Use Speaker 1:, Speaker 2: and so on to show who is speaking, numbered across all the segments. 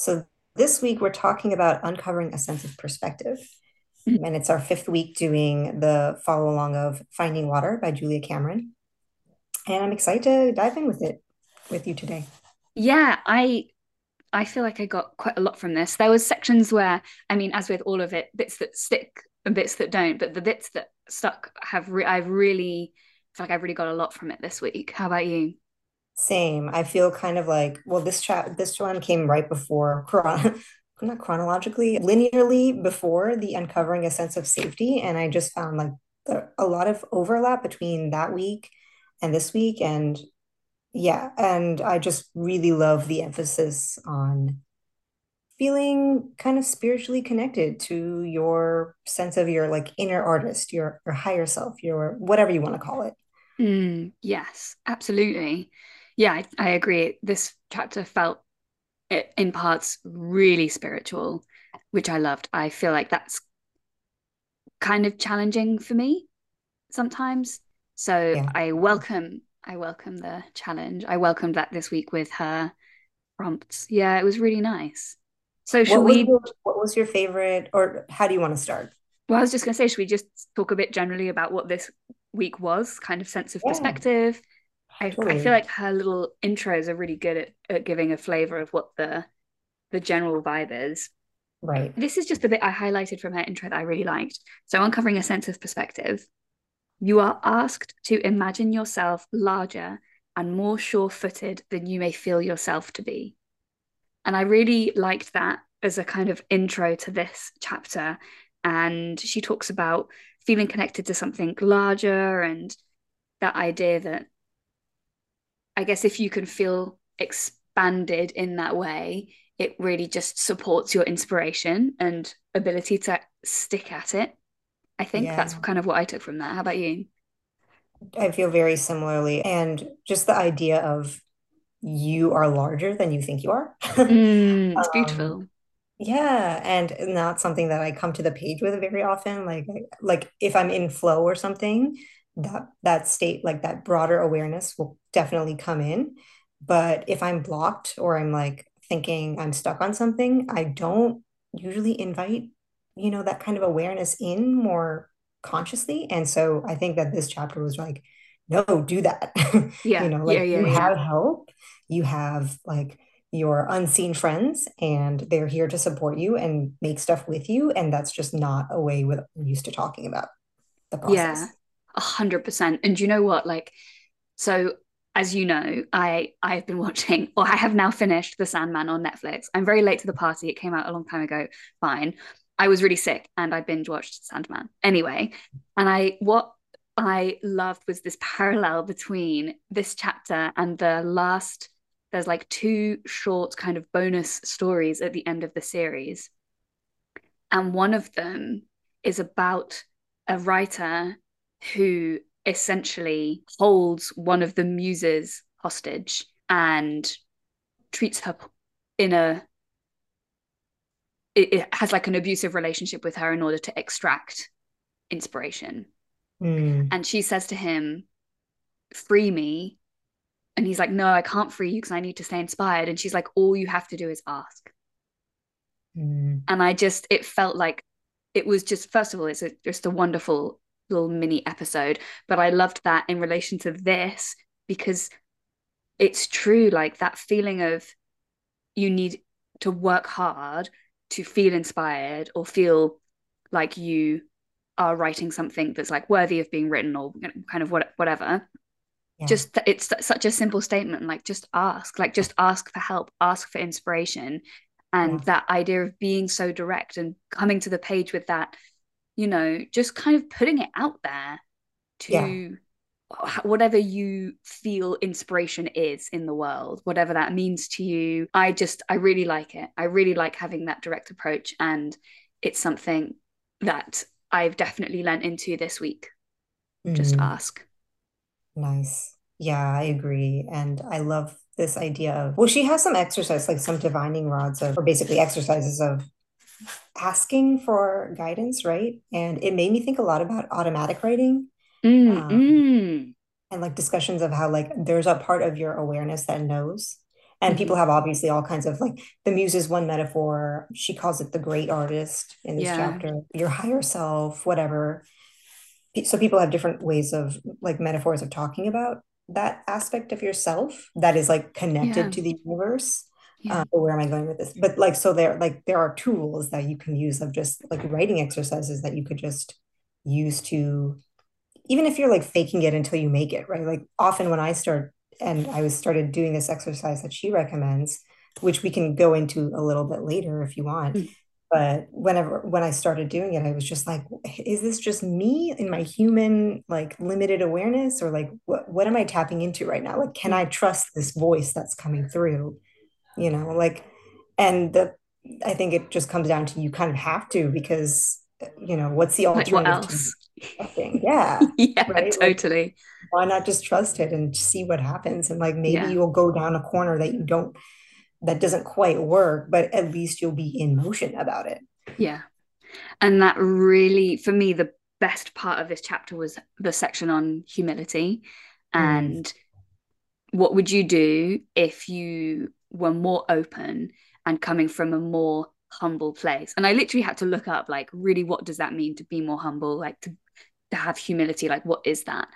Speaker 1: So this week we're talking about uncovering a sense of perspective.
Speaker 2: Mm.
Speaker 1: And it's our fifth week doing the follow along of Finding Water by Julia Cameron. And I'm excited to dive in with it with you today.
Speaker 2: Yeah, I I feel like I got quite a lot from this. There was sections where, I mean, as with all of it, bits that stick and bits that don't, but the bits that stuck have re- I've really feel like I've really got a lot from it this week. How about you?
Speaker 1: Same. I feel kind of like, well, this chat, this one came right before chron not chronologically, linearly before the uncovering a sense of safety. And I just found like the, a lot of overlap between that week and this week. And yeah, and I just really love the emphasis on feeling kind of spiritually connected to your sense of your like inner artist, your your higher self, your whatever you want to call it.
Speaker 2: Mm, yes, absolutely. Yeah, I, I agree. This chapter felt in parts really spiritual, which I loved. I feel like that's kind of challenging for me sometimes. So
Speaker 1: Yeah.
Speaker 2: I welcome I welcome the challenge. I welcomed that this week with her prompts. Yeah, it was really nice. So should
Speaker 1: What was
Speaker 2: we
Speaker 1: your what was your favorite, or how do you want to start?
Speaker 2: well, I was just gonna say, should we just talk a bit generally about what this week was, kind of sense of
Speaker 1: Yeah,
Speaker 2: perspective? I, I feel like her little intros are really good at, at giving a flavor of what the the general vibe is.
Speaker 1: Right.
Speaker 2: This is just a bit I highlighted from her intro that I really liked. So uncovering a sense of perspective. You are asked to imagine yourself larger and more sure-footed than you may feel yourself to be. And I really liked that as a kind of intro to this chapter. And she talks about feeling connected to something larger and that idea that I guess if you can feel expanded in that way, it really just supports your inspiration and ability to stick at it. I think that's kind of what I took from that. How about you?
Speaker 1: I feel very similarly. And just the idea of you are larger than you think you are.
Speaker 2: Mm, it's
Speaker 1: Um,
Speaker 2: beautiful.
Speaker 1: yeah, and not something that I come to the page with very often. Like like if I'm in flow or something, that that state, like that broader awareness will definitely come in. But if I'm blocked or I'm like thinking I'm stuck on something, I don't usually invite, you know, that kind of awareness in more consciously. And so I think that this chapter was like, no, do that.
Speaker 2: yeah
Speaker 1: You
Speaker 2: know,
Speaker 1: like
Speaker 2: yeah,
Speaker 1: you
Speaker 2: yeah.
Speaker 1: have help, you have like your unseen friends, and they're here to support you and make stuff with you. And that's just not a way we're used to talking about the
Speaker 2: Yeah,
Speaker 1: process.
Speaker 2: A hundred percent. And you know what? Like, so as you know, I I've been watching, or I have now finished The Sandman on Netflix. I'm very late to the party. It came out a long time ago. Fine. I was really sick and I binge watched Sandman. Anyway, and I what I loved was this parallel between this chapter and the last. There's like two short kind of bonus stories at the end of the series. And one of them is about a writer who essentially holds one of the muses hostage and treats her in a it, it has like an abusive relationship with her in order to extract inspiration.
Speaker 1: Mm,
Speaker 2: and she says to him free me. And he's like no i can't free you because i need to stay inspired. And she's like all you have to do is ask.
Speaker 1: Mm,
Speaker 2: and i just it felt like it was just first of all it's a, just a wonderful little mini episode but i loved that in relation to this because it's true like that feeling of you need to work hard to feel inspired or feel like you are writing something that's like worthy of being written or kind of what, whatever.
Speaker 1: Yeah,
Speaker 2: just it's such a simple statement like just ask like just ask for help ask for inspiration and
Speaker 1: yeah,
Speaker 2: that idea of being so direct and coming to the page with that you know just kind of putting it out there
Speaker 1: yeah,
Speaker 2: to whatever you feel inspiration is in the world whatever that means to you. I just i really like it. I really like having that direct approach and it's something that i've definitely lent into this week. Just
Speaker 1: mm,
Speaker 2: ask.
Speaker 1: Nice. Yeah, I agree. And I love this idea of, well, she has some exercise, like some divining rods of, or basically exercises of asking for guidance, right? And it made me think a lot about automatic writing.
Speaker 2: mm,
Speaker 1: Um,
Speaker 2: mm.
Speaker 1: and like discussions of how like there's a part of your awareness that knows. And mm-hmm. people have obviously all kinds of like the muse is one metaphor. She calls it the great artist in this yeah. chapter, your higher self, whatever. So people have different ways of like metaphors of talking about that aspect of yourself that is like connected yeah. to the universe. Yeah. Uh, where am I going with this? But like, so there, like, there are tools that you can use of just like writing exercises that you could just use to, even if you're like faking it until you make it, right? Like, often when I start and I was started doing this exercise that she recommends, which we can go into a little bit later if you want. Mm. But whenever when I started doing it, I was just like, is this just me in my human like limited awareness, or like what what am I tapping into right now? Like, can I trust this voice that's coming through? You know, like, and the I think it just comes down to you kind of have to because you know what's the alternative? Like what else? Yeah.
Speaker 2: yeah, right? totally.
Speaker 1: Like, why not just trust it and see what happens? And like maybe yeah. you'll go down a corner that you don't, that doesn't quite work, but at least you'll be in motion about it.
Speaker 2: Yeah. And that really, for me, the best part of this chapter was the section on humility. Mm. And what would you do if you were more open and coming from a more humble place? And I literally had to look up, like, really, what does that mean to be more humble? Like, to to have humility like what is that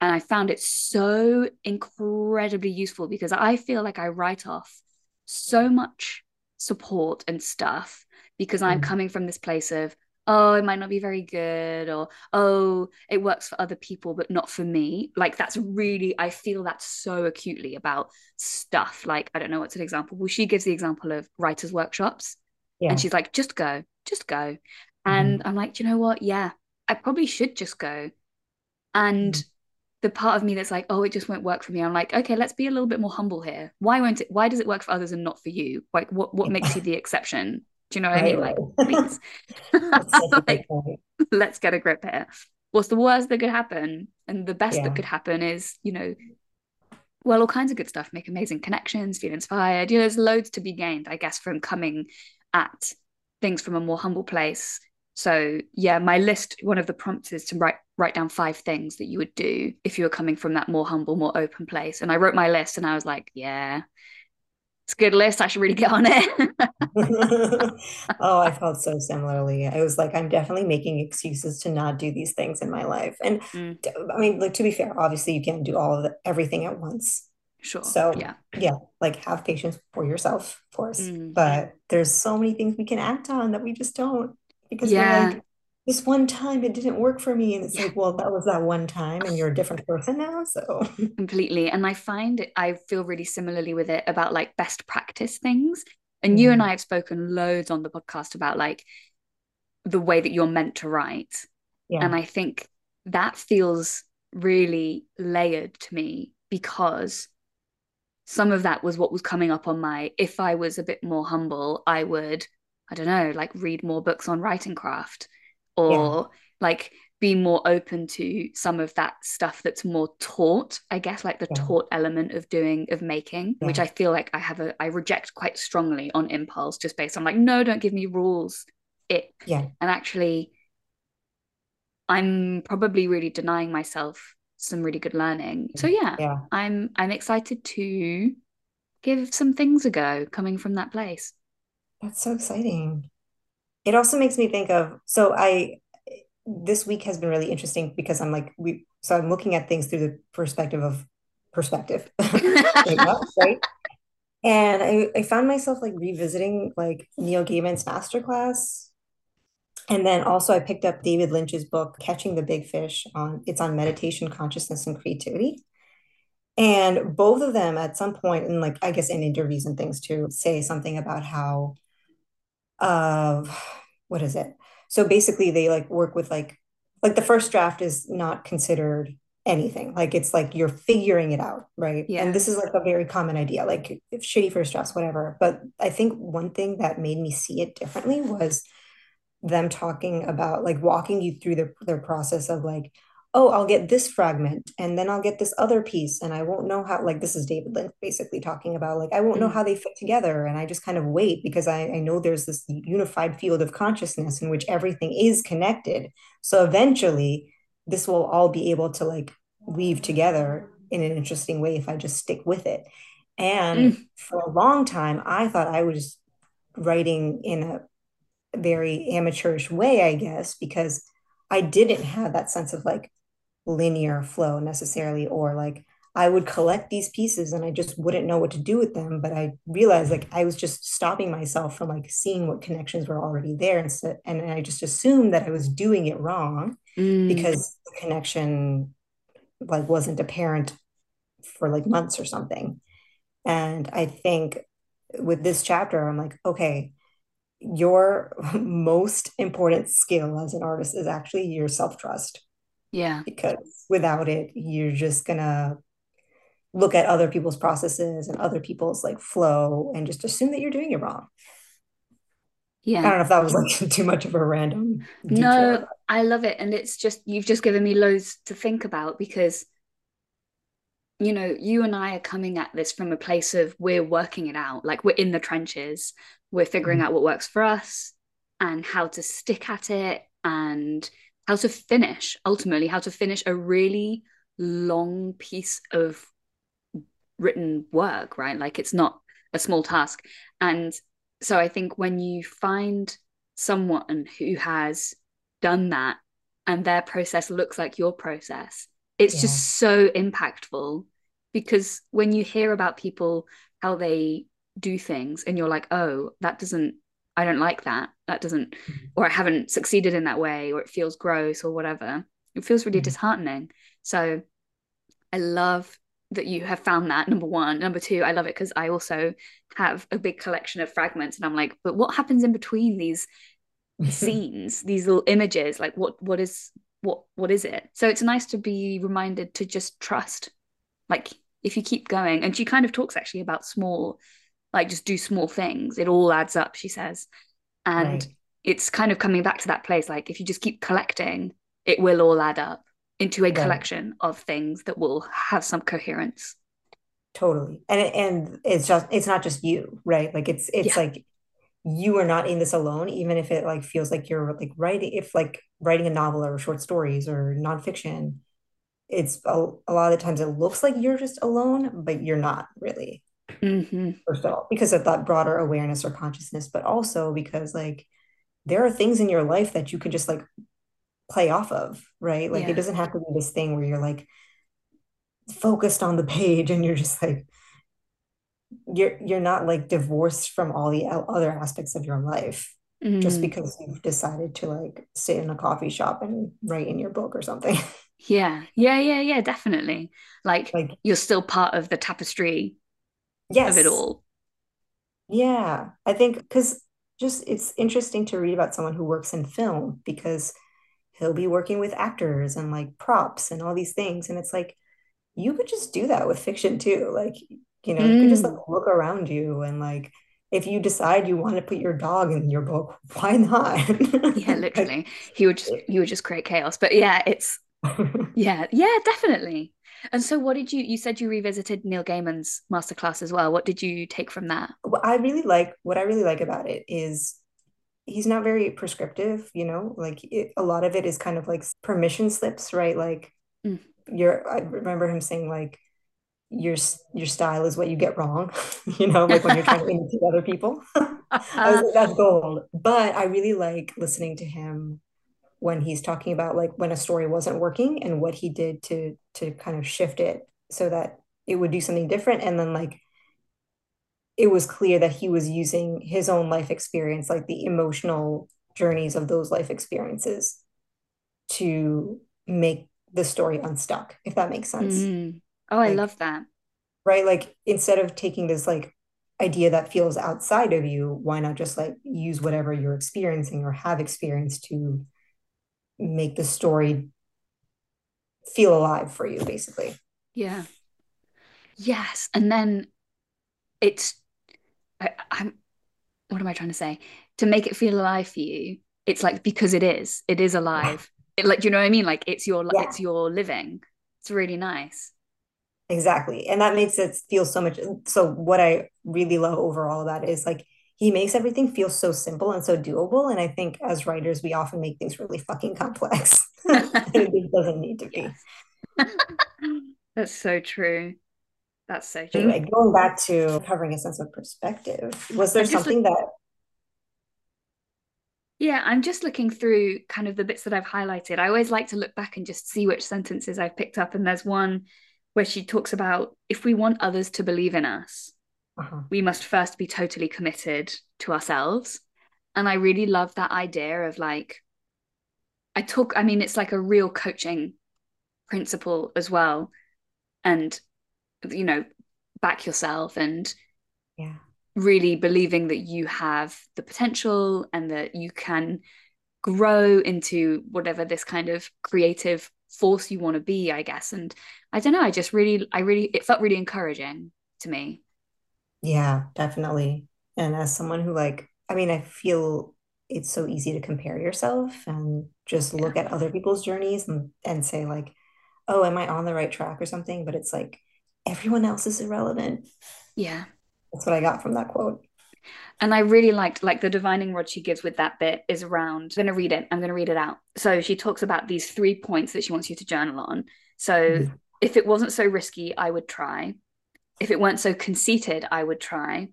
Speaker 2: and I found it so incredibly useful because I feel like I write off so much support and stuff because I'm mm. coming from this place of, oh, it might not be very good, or oh, it works for other people, but not for me. Like, that's really, I feel that so acutely about stuff. Like, I don't know what's an example. Well, she gives the example of writers' workshops. Yeah. And she's like, just go, just go. Mm-hmm. And I'm like, do you know what? Yeah, I probably should just go. And mm the part of me that's like, oh, it just won't work for me. I'm like, okay, let's be a little bit more humble here. Why won't it? Why does it work for others and not for you? Like, what what makes you the exception? Do you know what right, I mean? Like, please, like, let's get a grip here. What's the worst that could happen? And the best yeah. that could happen is, you know, well, all kinds of good stuff. Make amazing connections, feel inspired. You know, there's loads to be gained, I guess, from coming at things from a more humble place so yeah, my list, one of the prompts is to write write down five things that you would do if you were coming from that more humble, more open place. And I wrote my list and I was like, yeah, it's a good list. I should really get on it.
Speaker 1: oh, I felt so similarly. I was like, I'm definitely making excuses to not do these things in my life. And mm. I mean, like to be fair, obviously you can't do all of the, everything at once.
Speaker 2: Sure.
Speaker 1: So yeah, yeah, like have patience for yourself, of course. Mm. But there's so many things we can act on that we just don't because yeah. like this one time it didn't work for me and it's yeah. like well that was that one time and you're a different person now so
Speaker 2: completely and i find it i feel really similarly with it about like best practice things and mm. you and mm. i have spoken loads on the podcast about like the way that you're meant to write yeah. and i think that feels really layered to me because some of that was what was coming up on my if i was a bit more humble i would I don't know, like read more books on writing craft or yeah. like be more open to some of that stuff that's more taught, I guess, like the yeah. taught element of doing, of making, yeah. which I feel like I have a, I reject quite strongly on impulse just based on like, no, don't give me rules. It,
Speaker 1: yeah.
Speaker 2: And actually, I'm probably really denying myself some really good learning. Mm. So yeah,
Speaker 1: yeah.
Speaker 2: I'm, I'm excited to give some things a go coming from that place.
Speaker 1: That's so exciting. It also makes me think of so I this week has been really interesting because I'm like we so I'm looking at things through the perspective of perspective. right? And I, I found myself like revisiting like Neil Gaiman's masterclass. And then also I picked up David Lynch's book, Catching the Big Fish on it's on meditation, consciousness, and creativity. And both of them at some point, and like I guess in interviews and things too, say something about how of what is it? So basically they like work with like like the first draft is not considered anything. Like it's like you're figuring it out, right? Yeah. And this is like a very common idea, like shitty first drafts, whatever. But I think one thing that made me see it differently was them talking about like walking you through their their process of like, oh, I'll get this fragment and then I'll get this other piece. And I won't know how, like, this is David Lynch basically talking about, like, I won't know mm. how they fit together. And I just kind of wait because I, I know there's this unified field of consciousness in which everything is connected. So eventually, this will all be able to like weave together in an interesting way if I just stick with it. And
Speaker 2: Mm.
Speaker 1: for a long time, I thought I was writing in a very amateurish way, I guess, because I didn't have that sense of like linear flow necessarily, or like I would collect these pieces and I just wouldn't know what to do with them. But I realized like I was just stopping myself from like seeing what connections were already there. And, so, and I just assumed that I was doing it wrong
Speaker 2: Mm.
Speaker 1: because the connection like wasn't apparent for like months or something. And I think with this chapter, I'm like, okay, your most important skill as an artist is actually your self-trust
Speaker 2: Yeah.
Speaker 1: because without it you're just gonna look at other people's processes and other people's like flow and just assume that you're doing it wrong
Speaker 2: Yeah.
Speaker 1: i don't know if that was like too much of a random
Speaker 2: No, I love it. And it's just, you've just given me loads to think about because, you know, you and I are coming at this from a place of we're working it out. Like we're in the trenches, we're figuring
Speaker 1: Mhm.
Speaker 2: out what works for us and how to stick at it and how to finish, ultimately, how to finish a really long piece of written work, right? Like it's not a small task. And so I think when you find someone who has done that and their process looks like your process, it's
Speaker 1: yeah
Speaker 2: just so impactful because when you hear about people, how they do things, and you're like, oh, that doesn't, I don't like that. That doesn't, or I haven't succeeded in that way, or it feels gross or whatever. It feels really
Speaker 1: Mhm.
Speaker 2: disheartening. So I love that you have found that number one number two i love it because i also have a big collection of fragments and i'm like but what happens in between these scenes these little images like what what is what what is it so it's nice to be reminded to just trust like if you keep going and she kind of talks actually about small like just do small things. It all adds up she says. And
Speaker 1: right.
Speaker 2: it's kind of coming back to that place like if you just keep collecting it will all add up into a
Speaker 1: right.
Speaker 2: collection of things that will have some coherence.
Speaker 1: Totally. And and it's just it's not just you right? Like it's it's
Speaker 2: yeah.
Speaker 1: like you are not in this alone even if it like feels like you're like writing if like writing a novel or short stories or nonfiction it's a, a lot of the times it looks like you're just alone, but you're not really,
Speaker 2: mm-hmm.
Speaker 1: first of all, because of that broader awareness or consciousness, but also because like there are things in your life that you can just like play off of, right? Like it doesn't have to be this thing where you're like focused on the page and you're just like you're you're not like divorced from all the other aspects of your life just
Speaker 2: mm.
Speaker 1: because you've decided to like sit in a coffee shop and write in your book or something.
Speaker 2: yeah yeah yeah yeah definitely like
Speaker 1: like
Speaker 2: you're still part of the tapestry of it all
Speaker 1: Yeah, I think because just it's interesting to read about someone who works in film because he'll be working with actors and like props and all these things. And it's like you could just do that with fiction too. Like, you know, you could just like
Speaker 2: mm.
Speaker 1: look around you and like if you decide you want to put your dog in your book, why not?
Speaker 2: yeah literally he would just he would just create chaos but yeah it's yeah yeah definitely and so what did you you said you revisited neil gaiman's masterclass as well what did you take from that
Speaker 1: what I really like what I really like about it is he's not very prescriptive, you know, like it, a lot of it is kind of like permission slips, right? Like
Speaker 2: mm.
Speaker 1: you're, I remember him saying like your your style is what you get wrong, you know, like when you're trying to imitate other people. I was like, that's gold. But I really like listening to him when he's talking about like when a story wasn't working and what he did to to kind of shift it so that it would do something different. And then like it was clear that he was using his own life experience, like the emotional journeys of those life experiences to make the story unstuck, if that makes sense.
Speaker 2: mm. oh i
Speaker 1: Like,
Speaker 2: love that
Speaker 1: right? Like instead of taking this like idea that feels outside of you, why not just like use whatever you're experiencing or have experienced to make the story feel alive for you, basically.
Speaker 2: yeah yes and then it's I, i'm what am I trying to say? To make it feel alive for you, it's like because it is, it is alive. It, like, you know what I mean? Like it's your,
Speaker 1: Yeah,
Speaker 2: it's your living. It's really nice.
Speaker 1: exactly. And that makes it feel so much. So, what I really love overall about it is like he makes everything feel so simple and so doable. And I think as writers, we often make things really fucking complex. It doesn't need to be.
Speaker 2: that's so true. That's so true.
Speaker 1: Anyway, going back to covering a sense of perspective, was there something look- that
Speaker 2: yeah, I'm just looking through kind of the bits that I've highlighted. I always like to look back and just see which sentences I've picked up. And there's one where she talks about if we want others to believe in us, uh-huh. we must first be totally committed to ourselves. And I really love that idea of like, I talk, I mean, it's like a real coaching principle as well. And, you know, back yourself and
Speaker 1: yeah
Speaker 2: really believing that you have the potential and that you can grow into whatever this kind of creative force you want to be i guess and i don't know i just really i really it felt really encouraging to me
Speaker 1: yeah definitely and as someone who like i mean i feel it's so easy to compare yourself and just look at other people's journeys and, and say like oh am i on the right track or something but it's like everyone else is irrelevant
Speaker 2: yeah
Speaker 1: that's what I got from that quote.
Speaker 2: And I really liked like the divining rod she gives with that bit is around. I'm going to read it. I'm going to read it out. So she talks about these three points that she wants you to journal on. So mm-hmm. if it wasn't so risky, I would try. If it weren't so conceited, I would try.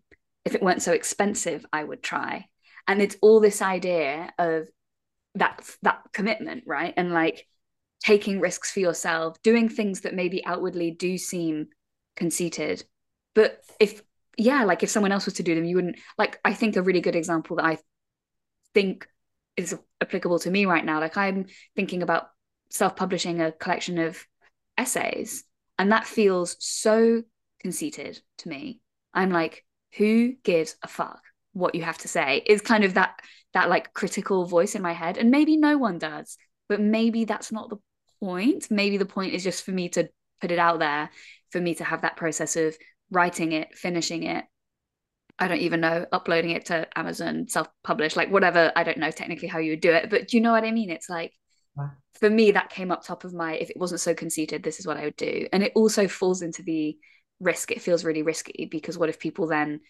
Speaker 2: If it weren't so expensive, I would try. And it's all this idea of that that commitment, right? And like taking risks for yourself, doing things that maybe outwardly do seem conceited. But if yeah, like if someone else was to do them, you wouldn't like. I think a really good example that I think is applicable to me right now. Like I'm thinking about self-publishing a collection of essays, and that feels so conceited to me. I'm like, who gives a fuck what you have to say? Is kind of that that like critical voice in my head, and maybe no one does, but maybe that's not the point. Maybe the point is just for me to put it out there, for me to have that process of writing it, finishing it. I don't even know, uploading it to Amazon, self publish, like whatever. I don't know technically how you would do it, but do you know what I mean? It's like, for me, that came up top of my, if it wasn't so conceited, this is what I would do. And it also falls into the risk. It feels really risky because what if people then,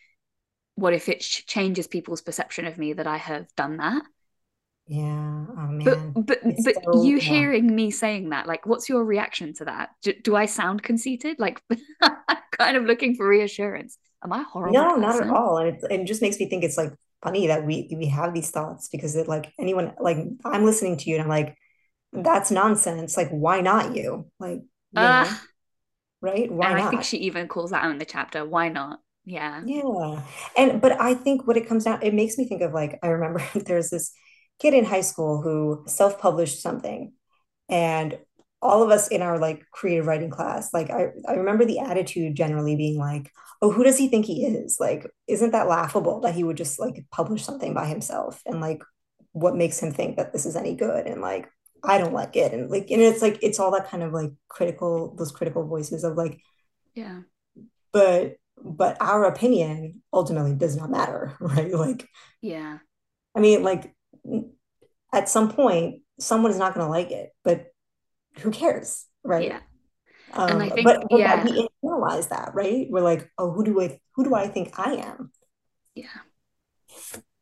Speaker 2: what if it changes people's perception of me that I have done that?
Speaker 1: Yeah. Oh.
Speaker 2: But but it's but so, you hearing me saying that, like, what's your reaction to that? Do, do I sound conceited? Like, kind of looking for reassurance. Am I horrible?
Speaker 1: No, person? not at all. And it, it just makes me think it's like funny that we we have these thoughts because it like anyone like I'm listening to you and I'm like, that's nonsense. Like, why not you? Like, you uh, right? Why
Speaker 2: and
Speaker 1: not?
Speaker 2: I think she even calls that out in the chapter. Why not? Yeah.
Speaker 1: Yeah. And but I think what it comes down, it makes me think of like I remember there's this kid in high school who self-published something and all of us in our like creative writing class like I, I remember the attitude generally being like oh who does he think he is like isn't that laughable that he would just like publish something by himself and like what makes him think that this is any good and like i don't like it and like and it's like it's all that kind of like critical those critical voices of like
Speaker 2: yeah
Speaker 1: but but our opinion ultimately does not matter right like
Speaker 2: yeah
Speaker 1: i mean like at some point someone is not going to like it but who cares right
Speaker 2: yeah um, and I think,
Speaker 1: but, but
Speaker 2: yeah.
Speaker 1: we internalize that, right? We're like, oh, who do I, who do I think I am?
Speaker 2: Yeah,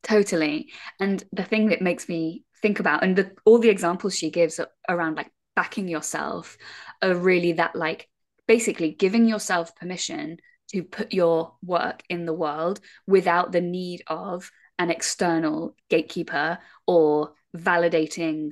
Speaker 2: totally. And the thing that makes me think about, and the, all the examples she gives around like backing yourself, are really that like basically giving yourself permission to put your work in the world without the need of an external gatekeeper or validating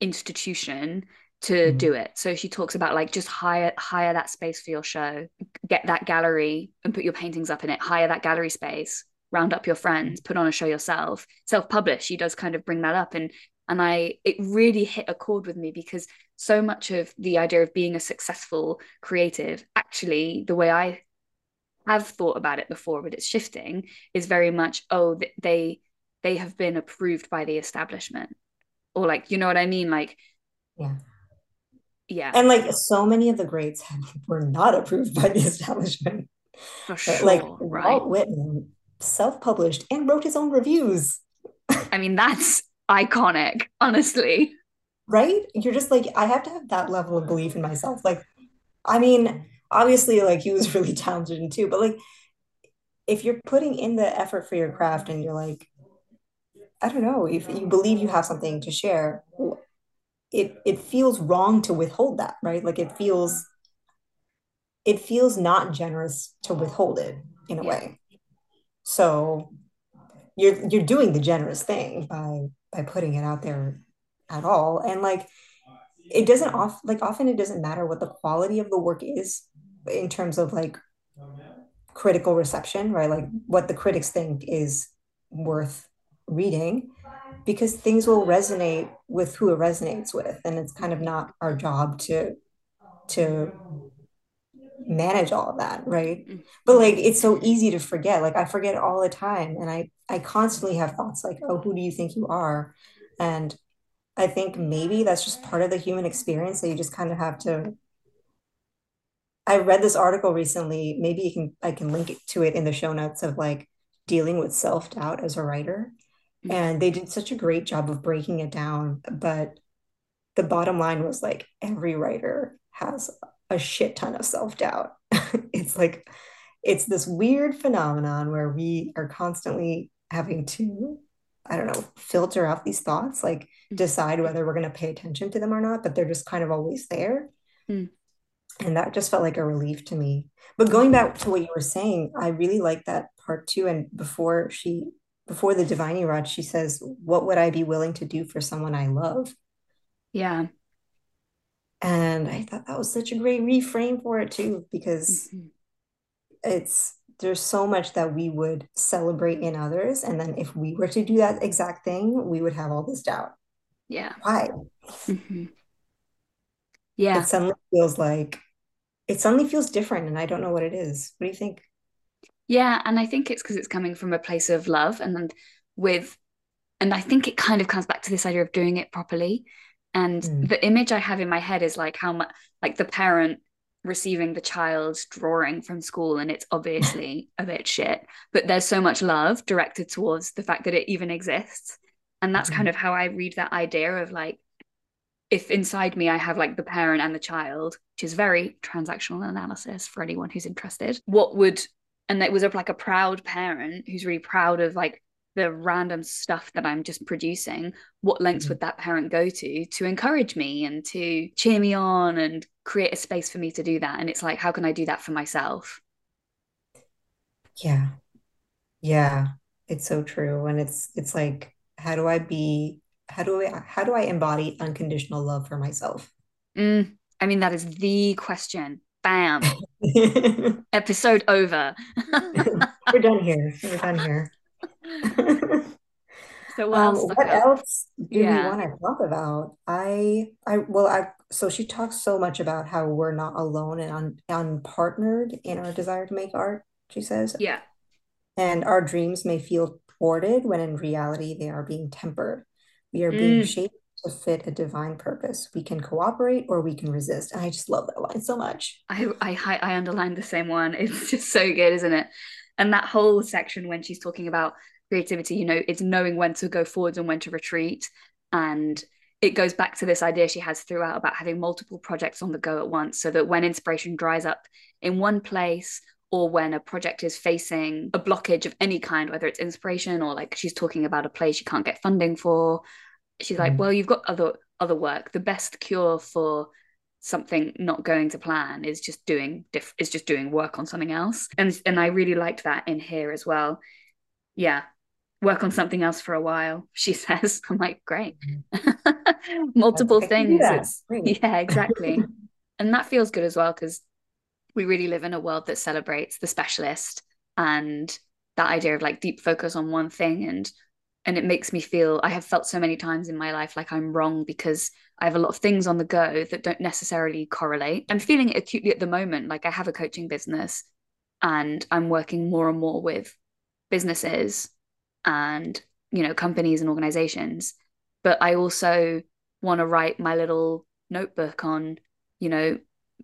Speaker 2: institution to mm-hmm. do it. So she talks about like just hire hire that space for your show, get that gallery and put your paintings up in it, hire that gallery space, round up your friends, put on a show yourself, self-publish. She does kind of bring that up and and I it really hit a chord with me because so much of the idea of being a successful creative actually the way I have thought about it before, but it's shifting, is very much, oh, they they have been approved by the establishment. Or like, you know what I mean? Like,
Speaker 1: yeah.
Speaker 2: Yeah.
Speaker 1: And like so many of the greats were not approved by the establishment.
Speaker 2: For sure.
Speaker 1: Like
Speaker 2: right.
Speaker 1: Walt Whitman self-published and wrote his own reviews.
Speaker 2: I mean, that's iconic, honestly.
Speaker 1: Right? You're just like, I have to have that level of belief in myself. Like, I mean, obviously like he was really talented and too but like if you're putting in the effort for your craft and you're like i don't know if you believe you have something to share it it feels wrong to withhold that right like it feels it feels not generous to withhold it in a
Speaker 2: Yeah.
Speaker 1: way. So you're you're doing the generous thing by by putting it out there at all. And like it doesn't off like often it doesn't matter what the quality of the work is in terms of like critical reception, right? Like what the critics think is worth reading because things will resonate with who it resonates with and it's kind of not our job to to manage all of that right
Speaker 2: Mm.
Speaker 1: but like it's so easy to forget like i forget all the time and i i constantly have thoughts like oh who do you think you are and i think maybe that's just part of the human experience that you just kind of have to i read this article recently maybe you can i can link it to it in the show notes of like dealing with self-doubt as a writer
Speaker 2: Mm.
Speaker 1: and they did such a great job of breaking it down but the bottom line was like every writer has a shit ton of self-doubt it's like it's this weird phenomenon where we are constantly having to i don't know filter out these thoughts like
Speaker 2: Mm.
Speaker 1: decide whether we're going to pay attention to them or not but they're just kind of always there
Speaker 2: Mm.
Speaker 1: and that just felt like a relief to me but going back to what you were saying i really like that part too and before she before the divining rod she says what would i be willing to do for someone i love
Speaker 2: Yeah.
Speaker 1: And i thought that was such a great reframe for it too because
Speaker 2: Mhm.
Speaker 1: it's there's so much that we would celebrate in others and then if we were to do that exact thing we would have all this doubt
Speaker 2: Yeah.
Speaker 1: why
Speaker 2: Mhm.
Speaker 1: it
Speaker 2: Yeah.
Speaker 1: suddenly feels like it suddenly feels different and i don't know what it is what do you think
Speaker 2: Yeah, and I think it's because it's coming from a place of love and then with and I think it kind of comes back to this idea of doing it properly. And
Speaker 1: Mm.
Speaker 2: the image I have in my head is like how much like the parent receiving the child's drawing from school and it's obviously a bit shit, but there's so much love directed towards the fact that it even exists. And that's kind
Speaker 1: Mhm.
Speaker 2: of how I read that idea of like if inside me I have like the parent and the child, which is very transactional analysis for anyone who's interested, what would and it was like a proud parent who's really proud of like the random stuff that I'm just producing, what lengths
Speaker 1: Mhm.
Speaker 2: would that parent go to to encourage me and to cheer me on and create a space for me to do that? And it's like, how can I do that for myself?
Speaker 1: yeah yeah it's so true and it's it's like how do i be how do i how do i embody unconditional love for myself
Speaker 2: Mm, I mean, that is the question. Bam. Episode over.
Speaker 1: we're done here we're done here
Speaker 2: so what
Speaker 1: Um,
Speaker 2: else
Speaker 1: what else do we want to talk about? I, I, well, I, so she talks so much about how we're not alone and un, unpartnered in our desire to make art, she says,
Speaker 2: Yeah.
Speaker 1: and our dreams may feel thwarted when in reality they are being tempered. We are being
Speaker 2: Mm,
Speaker 1: shaped to fit a divine purpose. We can cooperate or we can resist. And I just love that line so much.
Speaker 2: I, I I underlined the same one. It's just so good, isn't it? And that whole section when she's talking about creativity, you know, it's knowing when to go forwards and when to retreat. And it goes back to this idea she has throughout about having multiple projects on the go at once so that when inspiration dries up in one place or when a project is facing a blockage of any kind, whether it's inspiration or like she's talking about a play she can't get funding for, she's like,
Speaker 1: Mhm.
Speaker 2: well, you've got other other work. The best cure for something not going to plan is just doing diff- is just doing work on something else. And and I really liked that in here as well. Yeah. Work on something else for a while, she says. I'm like, great. Mm-hmm.
Speaker 1: Multiple can do
Speaker 2: things. It's yeah, exactly. And that feels good as well because we really live in a world that celebrates the specialist and that idea of like deep focus on one thing and and it makes me feel I have felt so many times in my life like I'm wrong because I have a lot of things on the go that don't necessarily correlate. I'm feeling it acutely at the moment. Like I have a coaching business and I'm working more and more with businesses and you know companies and organizations. But I also want to write my little notebook on you know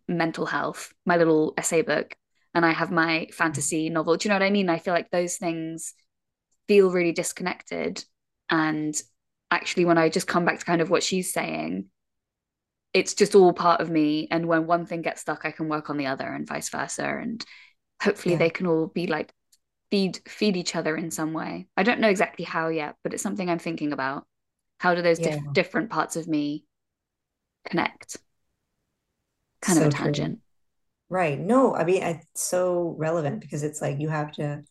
Speaker 2: mental health my little essay book. And I have my fantasy novel. Do you know what I mean? I feel like those things feel really disconnected. And actually when I just come back to kind of what she's saying it's just all part of me. And when one thing gets stuck I can work on the other and vice versa. And hopefully
Speaker 1: Yeah.
Speaker 2: they can all be like feed feed each other in some way I don't know exactly how yet but it's something I'm thinking about how do those
Speaker 1: Yeah.
Speaker 2: diff- different parts of me connect kind of
Speaker 1: So
Speaker 2: a
Speaker 1: true.
Speaker 2: tangent
Speaker 1: right. No, I mean, it's so relevant because it's like you have to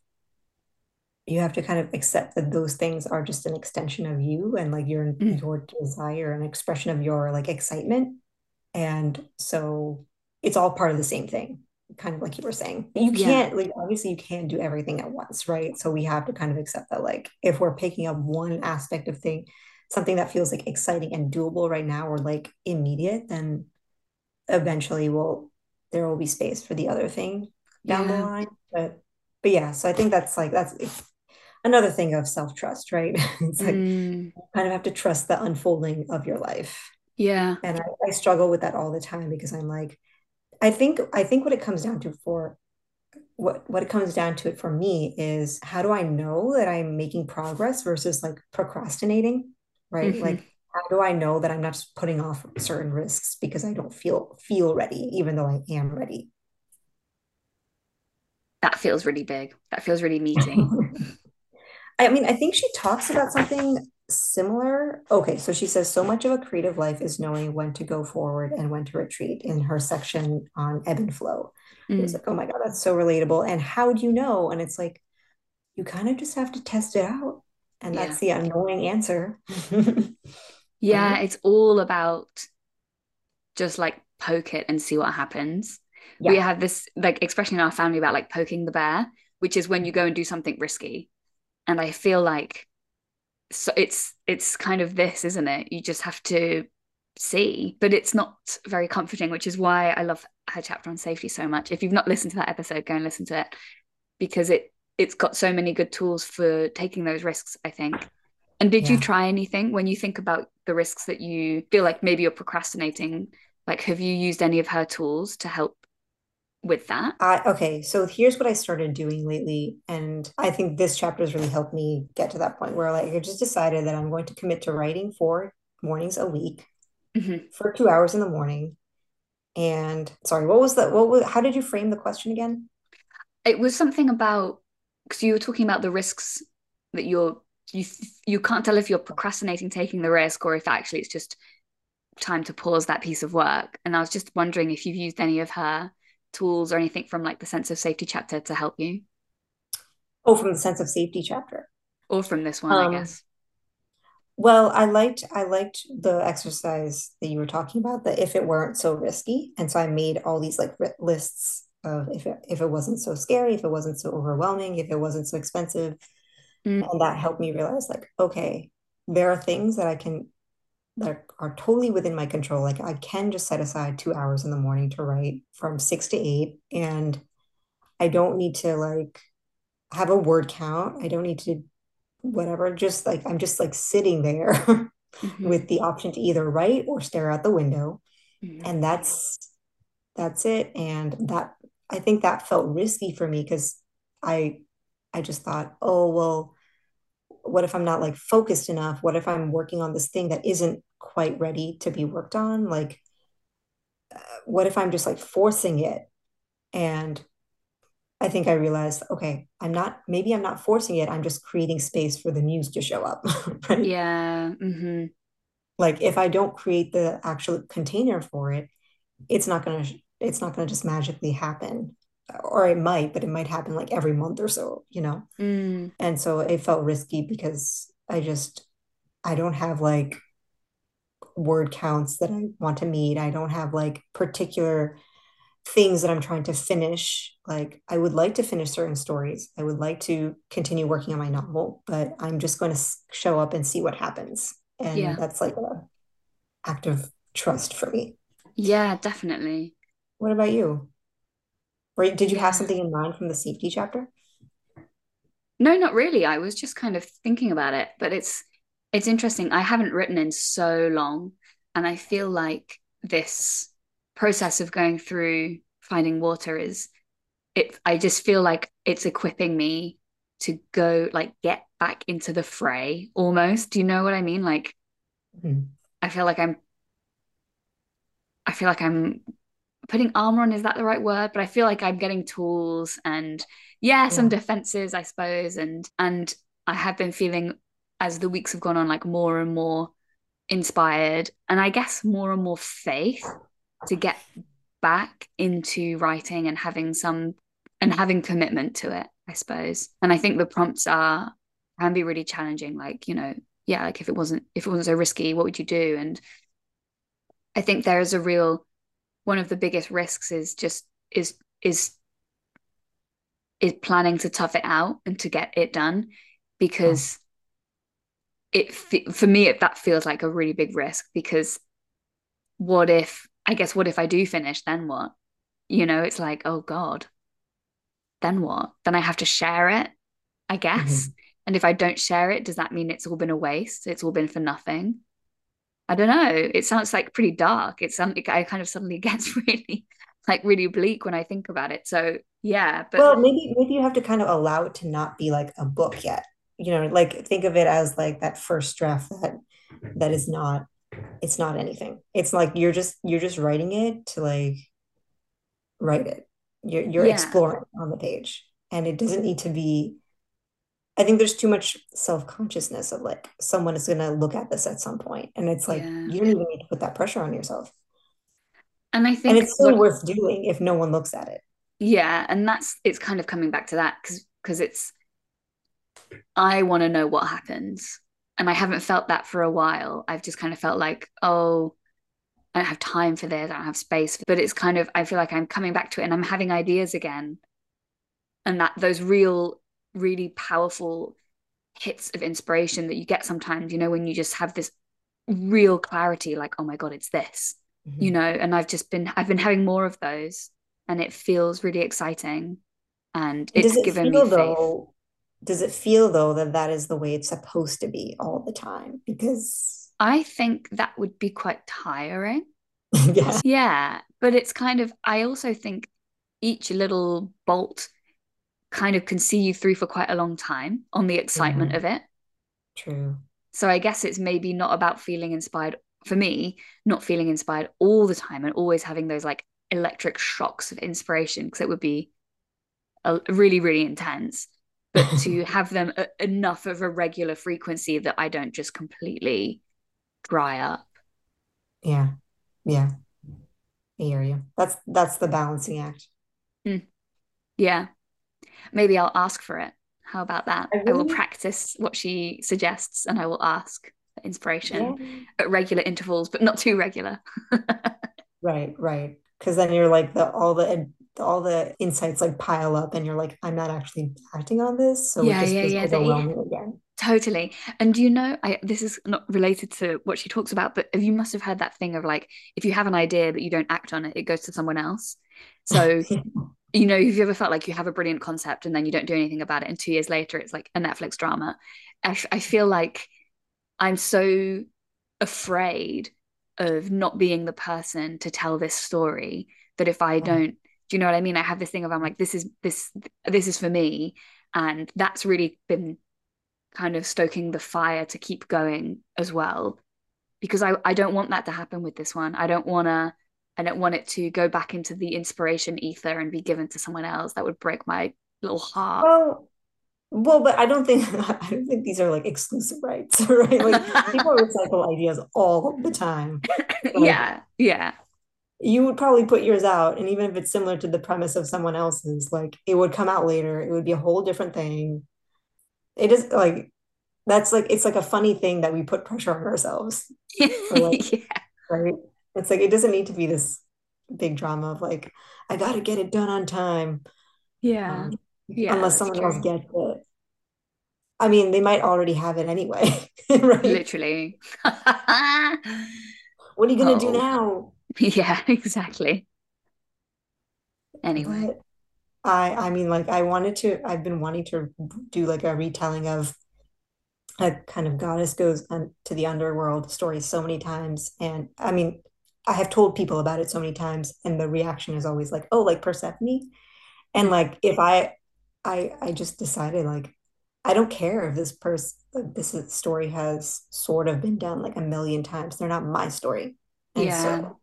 Speaker 1: you have to kind of accept that those things are just an extension of you and like your
Speaker 2: Mm,
Speaker 1: your desire and expression of your like excitement. And so it's all part of the same thing, kind of like you were saying. You can't like obviously you can't do everything at once, right? So we have to kind of accept that like if we're picking up one aspect of thing, something that feels like exciting and doable right now or like immediate, then eventually we'll there will be space for the other thing down the
Speaker 2: Yeah.
Speaker 1: line. But but yeah, so I think that's like that's another thing of self-trust, right? It's like
Speaker 2: Mm,
Speaker 1: you kind of have to trust the unfolding of your life.
Speaker 2: yeah.
Speaker 1: And I, I struggle with that all the time because I'm like, I think I think what it comes down to for what what it comes down to it for me is how do I know that I'm making progress versus like procrastinating, right?
Speaker 2: hmm
Speaker 1: Like how do I know that I'm not just putting off certain risks because I don't feel feel ready, even though I am ready?
Speaker 2: That feels really big. That feels really meeting.
Speaker 1: I mean, I think she talks about something similar. Okay, so she says so much of a creative life is knowing when to go forward and when to retreat in her section on ebb and flow.
Speaker 2: Mm,
Speaker 1: like, oh my God, that's so relatable. And how do you know? And it's like, you kind of just have to test it out. And
Speaker 2: yeah.
Speaker 1: that's the annoying answer.
Speaker 2: Yeah.
Speaker 1: Right?
Speaker 2: It's all about just like poke it and see what happens. We have this like expression in our family about like poking the bear, which is when you go and do something risky. And I feel like so it's it's kind of this, isn't it? You just have to see, but it's not very comforting, which is why I love her chapter on safety so much. If you've not listened to that episode, go and listen to it because it it's got so many good tools for taking those risks, I think. And did you try anything when you think about the risks that you feel like maybe you're procrastinating? Like, have you used any of her tools to help with that?
Speaker 1: I, okay, so here's what I started doing lately, and I think this chapter has really helped me get to that point where like I just decided that I'm going to commit to writing four mornings a week
Speaker 2: Mhm.
Speaker 1: for two hours in the morning. And sorry, what was the what was how did you frame the question again?
Speaker 2: It was something about because you were talking about the risks that you're you you can't tell if you're procrastinating taking the risk or if actually it's just time to pause that piece of work. And I was just wondering if you've used any of her tools or anything from like the sense of safety chapter to help you,
Speaker 1: Oh, from the sense of safety chapter.
Speaker 2: or from this one, I
Speaker 1: Um,
Speaker 2: guess.
Speaker 1: well, I liked I liked the exercise that you were talking about, that if it weren't so risky. And so I made all these like lists of if it if it wasn't so scary, if it wasn't so overwhelming, if it wasn't so expensive.
Speaker 2: Mm,
Speaker 1: And that helped me realize like, okay, there are things that I can that are totally within my control. Like I can just set aside two hours in the morning to write from six to eight, and I don't need to like have a word count. I don't need to whatever. Just like I'm just like sitting there
Speaker 2: mhm,
Speaker 1: with the option to either write or stare out the window,
Speaker 2: mhm.
Speaker 1: and that's that's it. And that I think that felt risky for me because I I just thought, oh well, what if I'm not like focused enough? What if I'm working on this thing that isn't quite ready to be worked on? Like what if I'm just like forcing it? And I think I realized, okay, I'm not, maybe I'm not forcing it. I'm just creating space for the muse to show up, right?
Speaker 2: Yeah. hmm
Speaker 1: Like if I don't create the actual container for it, it's not going to, it's not going to just magically happen. Or it might, but it might happen like every month or so, you know?
Speaker 2: Mm,
Speaker 1: And so it felt risky because I just, I don't have like word counts that I want to meet. I don't have like particular things that I'm trying to finish. Like, I would like to finish certain stories. I would like to continue working on my novel, but I'm just going to show up and see what happens. And
Speaker 2: yeah.
Speaker 1: that's like a act of trust for me.
Speaker 2: Yeah, definitely.
Speaker 1: What about you? Or did you have something in mind from the safety chapter?
Speaker 2: No, not really. I was just kind of thinking about it, but it's it's interesting. I haven't written in so long, and I feel like this process of going through finding water is it I just feel like it's equipping me to go like get back into the fray almost. Do you know what I mean? Like
Speaker 1: Mhm.
Speaker 2: I feel like I'm I feel like I'm putting armor on, is that the right word? But I feel like I'm getting tools and yeah, some defenses, I suppose. And and I have been feeling as the weeks have gone on, like more and more inspired, and I guess more and more faith to get back into writing and having some and having commitment to it, I suppose. And I think the prompts are can be really challenging. Like, you know, yeah, like if it wasn't if it wasn't so risky, what would you do? And I think there is a real one of the biggest risks is just is is is planning to tough it out and to get it done because. It for me it, that feels like a really big risk because what if I guess what if I do finish then what? You know it's like oh god then what? Then I have to share it I guess. Mm-hmm. and if I don't share it does that mean it's all been a waste? It's all been for nothing? I don't know. It sounds like pretty dark. It's something I kind of suddenly gets really like really bleak when I think about it. So yeah
Speaker 1: but well maybe maybe you have to kind of allow it to not be like a book yet you know like think of it as like that first draft that that is not it's not anything it's like you're just you're just writing it to like write it you're you're yeah. exploring on the page and it doesn't need to be I think there's too much self-consciousness of like someone is going to look at this at some point and it's like yeah. you don't even need to put that pressure on yourself
Speaker 2: and I think
Speaker 1: and it's still what, worth doing if no one looks at it
Speaker 2: yeah and that's it's kind of coming back to that because because it's i want to know what happens and i haven't felt that for a while i've just kind of felt like oh i don't have time for this i don't have space but it's kind of i feel like i'm coming back to it and i'm having ideas again and that those real really powerful hits of inspiration that you get sometimes you know when you just have this real clarity like oh my god it's this mm-hmm. you know and i've just been i've been having more of those and it feels really exciting and it's it given me faith.
Speaker 1: Though, does it feel though that that is the way it's supposed to be all the time? Because
Speaker 2: i think that would be quite tiring. Yeah. Yeah but it's kind of i also think each little bolt kind of can see you through for quite a long time on the excitement mm-hmm. of it.
Speaker 1: True.
Speaker 2: So i guess it's maybe not about feeling inspired for me not feeling inspired all the time and always having those like electric shocks of inspiration because it would be a, really really intense but to have them a, enough of a regular frequency that I don't just completely dry up.
Speaker 1: Yeah. Yeah. I hear you. That's that's the balancing act.
Speaker 2: Mm. Yeah. Maybe I'll ask for it. How about that? I, really... I, will practice what she suggests and I will ask for inspiration yeah. at regular intervals, but not too regular.
Speaker 1: right, right because then you're like the all the all the insights like pile up and you're like i'm not actually acting on this. So
Speaker 2: yeah yeah yeah again. Totally. And do you know i this is not related to what she talks about but you must have heard that thing of like if you have an idea but you don't act on it it goes to someone else. So you know have you ever felt like you have a brilliant concept and then you don't do anything about it and two years later it's like a netflix drama? I, I feel like i'm so afraid of not being the person to tell this story that if I mm. don't do you know what I mean? I have this thing of I'm like this is this this is for me. And that's really been kind of stoking the fire to keep going as well. Because I I don't want that to happen with this one. I don't want to I don't want it to go back into the inspiration ether and be given to someone else that would break my little heart.
Speaker 1: Well well, but I don't think I don't think these are like exclusive rights, right? Like people recycle ideas all the time.
Speaker 2: Like, yeah, yeah.
Speaker 1: You would probably put yours out, and even if it's similar to the premise of someone else's, like it would come out later. It would be a whole different thing. It is like that's like it's like a funny thing that we put pressure on ourselves. Like, yeah. Right. It's like it doesn't need to be this big drama of like I got to get it done on time.
Speaker 2: Yeah. Um,
Speaker 1: yeah, unless someone else gets it. I mean, they might already have it anyway, right?
Speaker 2: Literally. what
Speaker 1: are you gonna oh. do now?
Speaker 2: Yeah, exactly. Anyway. But
Speaker 1: I I mean like I wanted to I've been wanting to do like a retelling of a kind of goddess goes un, to the underworld story so many times and I mean I have told people about it so many times and the reaction is always like oh like Persephone and like if I I I just decided like I don't care if this person this story has sort of been done like a million times. They're not my story. And yeah. So,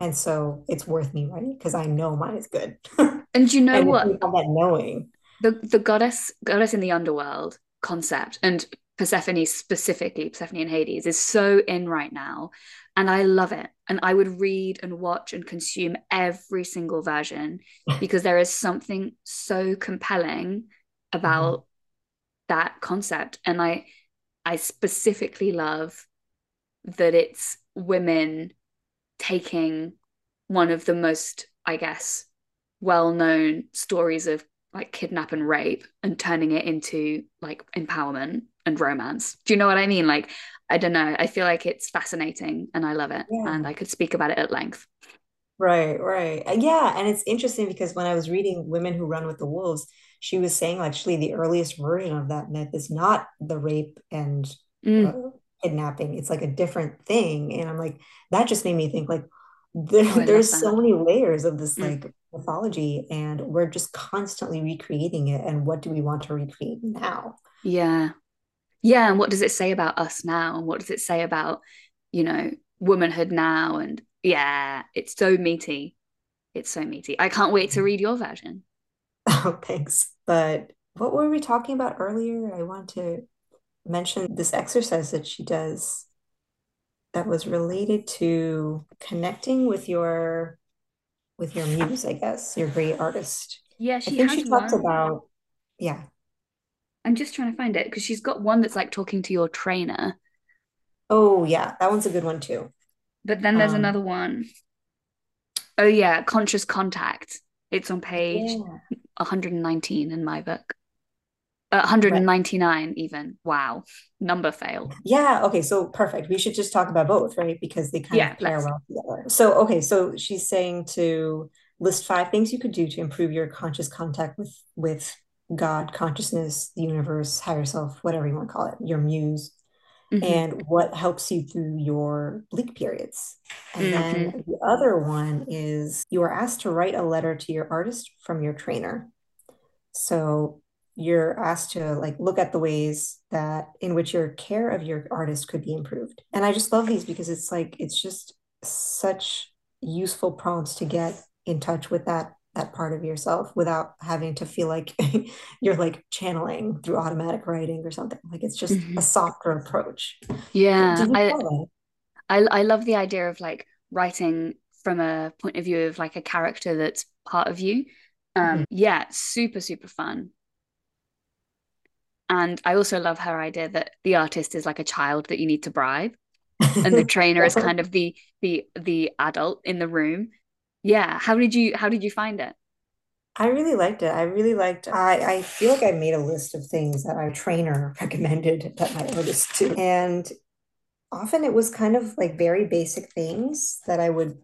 Speaker 1: and so it's worth me writing because I know mine is good.
Speaker 2: and you know and what?
Speaker 1: that knowing
Speaker 2: the the goddess goddess in the underworld concept and Persephone specifically, Persephone and Hades is so in right now. And I love it. And I would read and watch and consume every single version because there is something so compelling about mm-hmm. That concept. And I I specifically love that it's women taking one of the most, I guess, well-known stories of like kidnap and rape and turning it into like empowerment and romance. Do you know what I mean? Like, I don't know. I feel like it's fascinating and I love it. Yeah. And I could speak about it at length.
Speaker 1: Right, right. Uh, yeah. And it's interesting because when I was reading Women Who Run with the Wolves, she was saying actually the earliest version of that myth is not the rape and mm. uh, kidnapping. It's like a different thing. And I'm like, that just made me think like, there, oh, there's so many layers of this mm. like mythology and we're just constantly recreating it and what do we want to recreate now
Speaker 2: yeah yeah and what does it say about us now and what does it say about you know womanhood now and yeah it's so meaty it's so meaty i can't wait to mm. read your version
Speaker 1: oh thanks but what were we talking about earlier i want to mention this exercise that she does that was related to connecting with your with your muse, I guess, your great artist.
Speaker 2: Yeah, she I think she talked
Speaker 1: one. about yeah.
Speaker 2: I'm just trying to find it because she's got one that's like talking to your trainer.
Speaker 1: Oh yeah, that one's a good one too.
Speaker 2: But then there's um, another one. Oh yeah, conscious contact. It's on page yeah. 119 in my book. Uh, 199 right. even. Wow. Number fail.
Speaker 1: Yeah. Okay. So perfect. We should just talk about both, right? Because they kind yeah, of pair well together. So, okay. So she's saying to list five things you could do to improve your conscious contact with, with God, consciousness, the universe, higher self, whatever you want to call it, your muse, mm-hmm. and what helps you through your bleak periods. And mm-hmm. then the other one is you are asked to write a letter to your artist from your trainer. So you're asked to like look at the ways that in which your care of your artist could be improved and i just love these because it's like it's just such useful prompts to get in touch with that that part of yourself without having to feel like you're like channeling through automatic writing or something. Like it's just mm-hmm. a softer approach.
Speaker 2: Yeah I, I i love the idea of like writing from a point of view of like a character that's part of you. Um mm-hmm. yeah super super fun. And I also love her idea that the artist is like a child that you need to bribe, and the trainer is kind of the the the adult in the room. Yeah, how did you how did you find it?
Speaker 1: I really liked it. I really liked. I I feel like I made a list of things that our trainer recommended that my artist do, and often it was kind of like very basic things that I would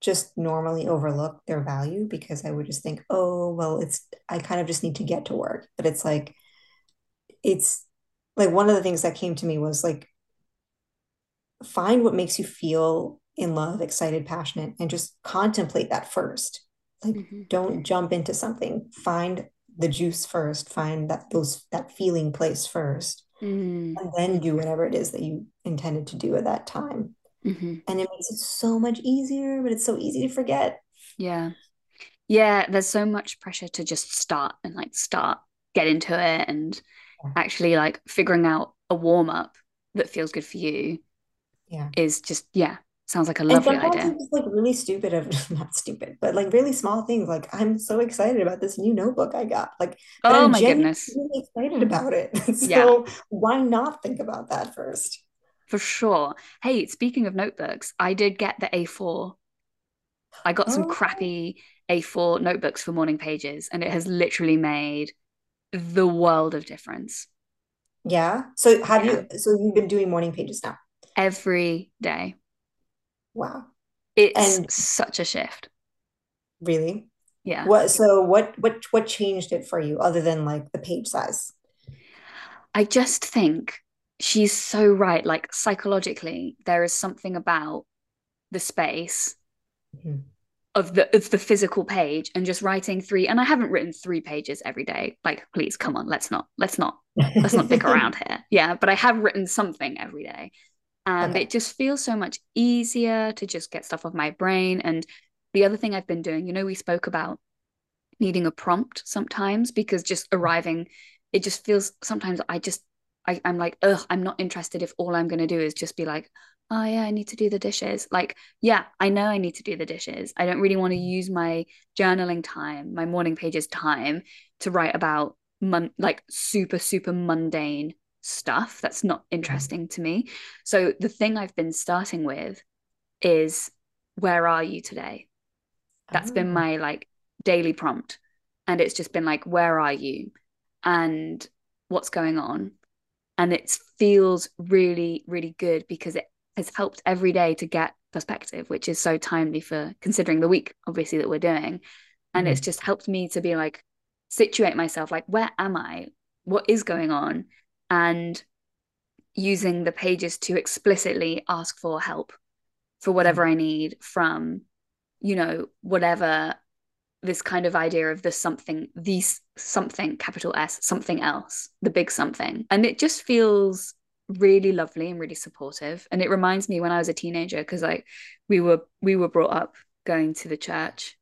Speaker 1: just normally overlook their value because I would just think, oh well, it's I kind of just need to get to work, but it's like it's like one of the things that came to me was like find what makes you feel in love, excited, passionate, and just contemplate that first. Like mm-hmm. don't jump into something. Find the juice first. Find that those that feeling place first. Mm. And then do whatever it is that you intended to do at that time. Mm-hmm. And it makes it so much easier, but it's so easy to forget.
Speaker 2: Yeah. Yeah. There's so much pressure to just start and like start, get into it and actually like figuring out a warm up that feels good for you
Speaker 1: yeah
Speaker 2: is just yeah sounds like a lovely idea
Speaker 1: it's like really stupid of not stupid but like really small things like i'm so excited about this new notebook i got like
Speaker 2: oh my goodness
Speaker 1: really excited about it so yeah. why not think about that first
Speaker 2: for sure hey speaking of notebooks i did get the a4 i got some oh. crappy a4 notebooks for morning pages and it has literally made the world of difference.
Speaker 1: Yeah. So have yeah. you so you've been doing morning pages now?
Speaker 2: Every day.
Speaker 1: Wow.
Speaker 2: It's and such a shift.
Speaker 1: Really?
Speaker 2: Yeah.
Speaker 1: What so what what what changed it for you other than like the page size?
Speaker 2: I just think she's so right. Like psychologically, there is something about the space mm-hmm of the of the physical page and just writing three and I haven't written three pages every day like please come on let's not let's not let's not pick around here yeah but I have written something every day and okay. it just feels so much easier to just get stuff off my brain and the other thing I've been doing you know we spoke about needing a prompt sometimes because just mm-hmm. arriving it just feels sometimes I just I, I'm like, ugh, I'm not interested if all I'm going to do is just be like, oh yeah, I need to do the dishes. Like, yeah, I know I need to do the dishes. I don't really want to mm-hmm. use my journaling time, my morning pages time to write about mon- like super, super mundane stuff that's not interesting to me. So the thing I've been starting with is where are you today? That's oh. been my like daily prompt. And it's just been like, where are you? And what's going on? And it feels really, really good because it has helped every day to get perspective, which is so timely for considering the week, obviously, that we're doing. And mm-hmm. it's just helped me to be like, situate myself, like, where am I? What is going on? And using the pages to explicitly ask for help for whatever I need from, you know, whatever this kind of idea of the something, these something, capital S, something else, the big something. And it just feels really lovely and really supportive. And it reminds me when i was a teenager because like we were we were brought up going to the church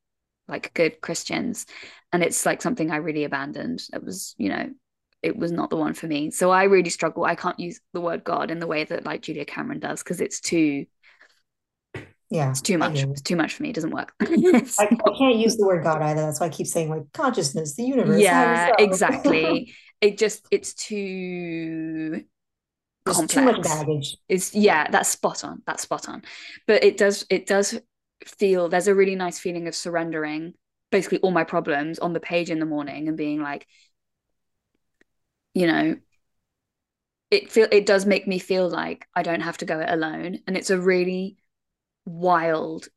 Speaker 2: like good christians. And it's like something i really abandoned. It was you know it was not the one for me. So i really struggle. I can't use the word god in the way that like julia cameron does because it's too
Speaker 1: yeah
Speaker 2: it's too much. it's too much for me. It doesn't work. I,
Speaker 1: I, can't use the word god either. That's why i keep saying like consciousness the universe
Speaker 2: yeah exactly. It just it's too complex.
Speaker 1: too much baggage.
Speaker 2: Is yeah, that's spot on. That's spot on. But it does it does feel there's a really nice feeling of surrendering basically all my problems on the page in the morning and being like, you know, it feel it does make me feel like I don't have to go it alone, and it's a really wild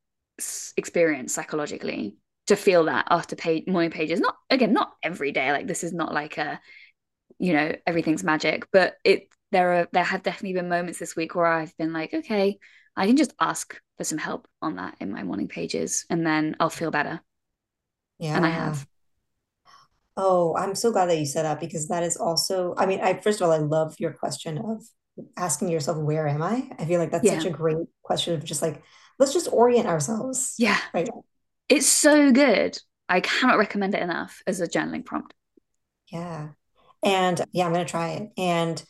Speaker 2: experience psychologically to feel that after page morning pages. Not again, not every day. Like this is not like a, you know, everything's magic, but it there are there have definitely been moments this week where I've been like, okay, I can just ask for some help on that in my morning pages, and then I'll feel better.
Speaker 1: Yeah,
Speaker 2: and I have.
Speaker 1: Oh, I'm so glad that you said that because that is also. I mean, I first of all, I love your question of asking yourself, "Where am I?" I feel like that's yeah. such a great question of just like, let's just orient ourselves.
Speaker 2: Yeah, right. It's so good. I cannot recommend it enough as a journaling prompt.
Speaker 1: Yeah. And yeah, I'm going to try it. And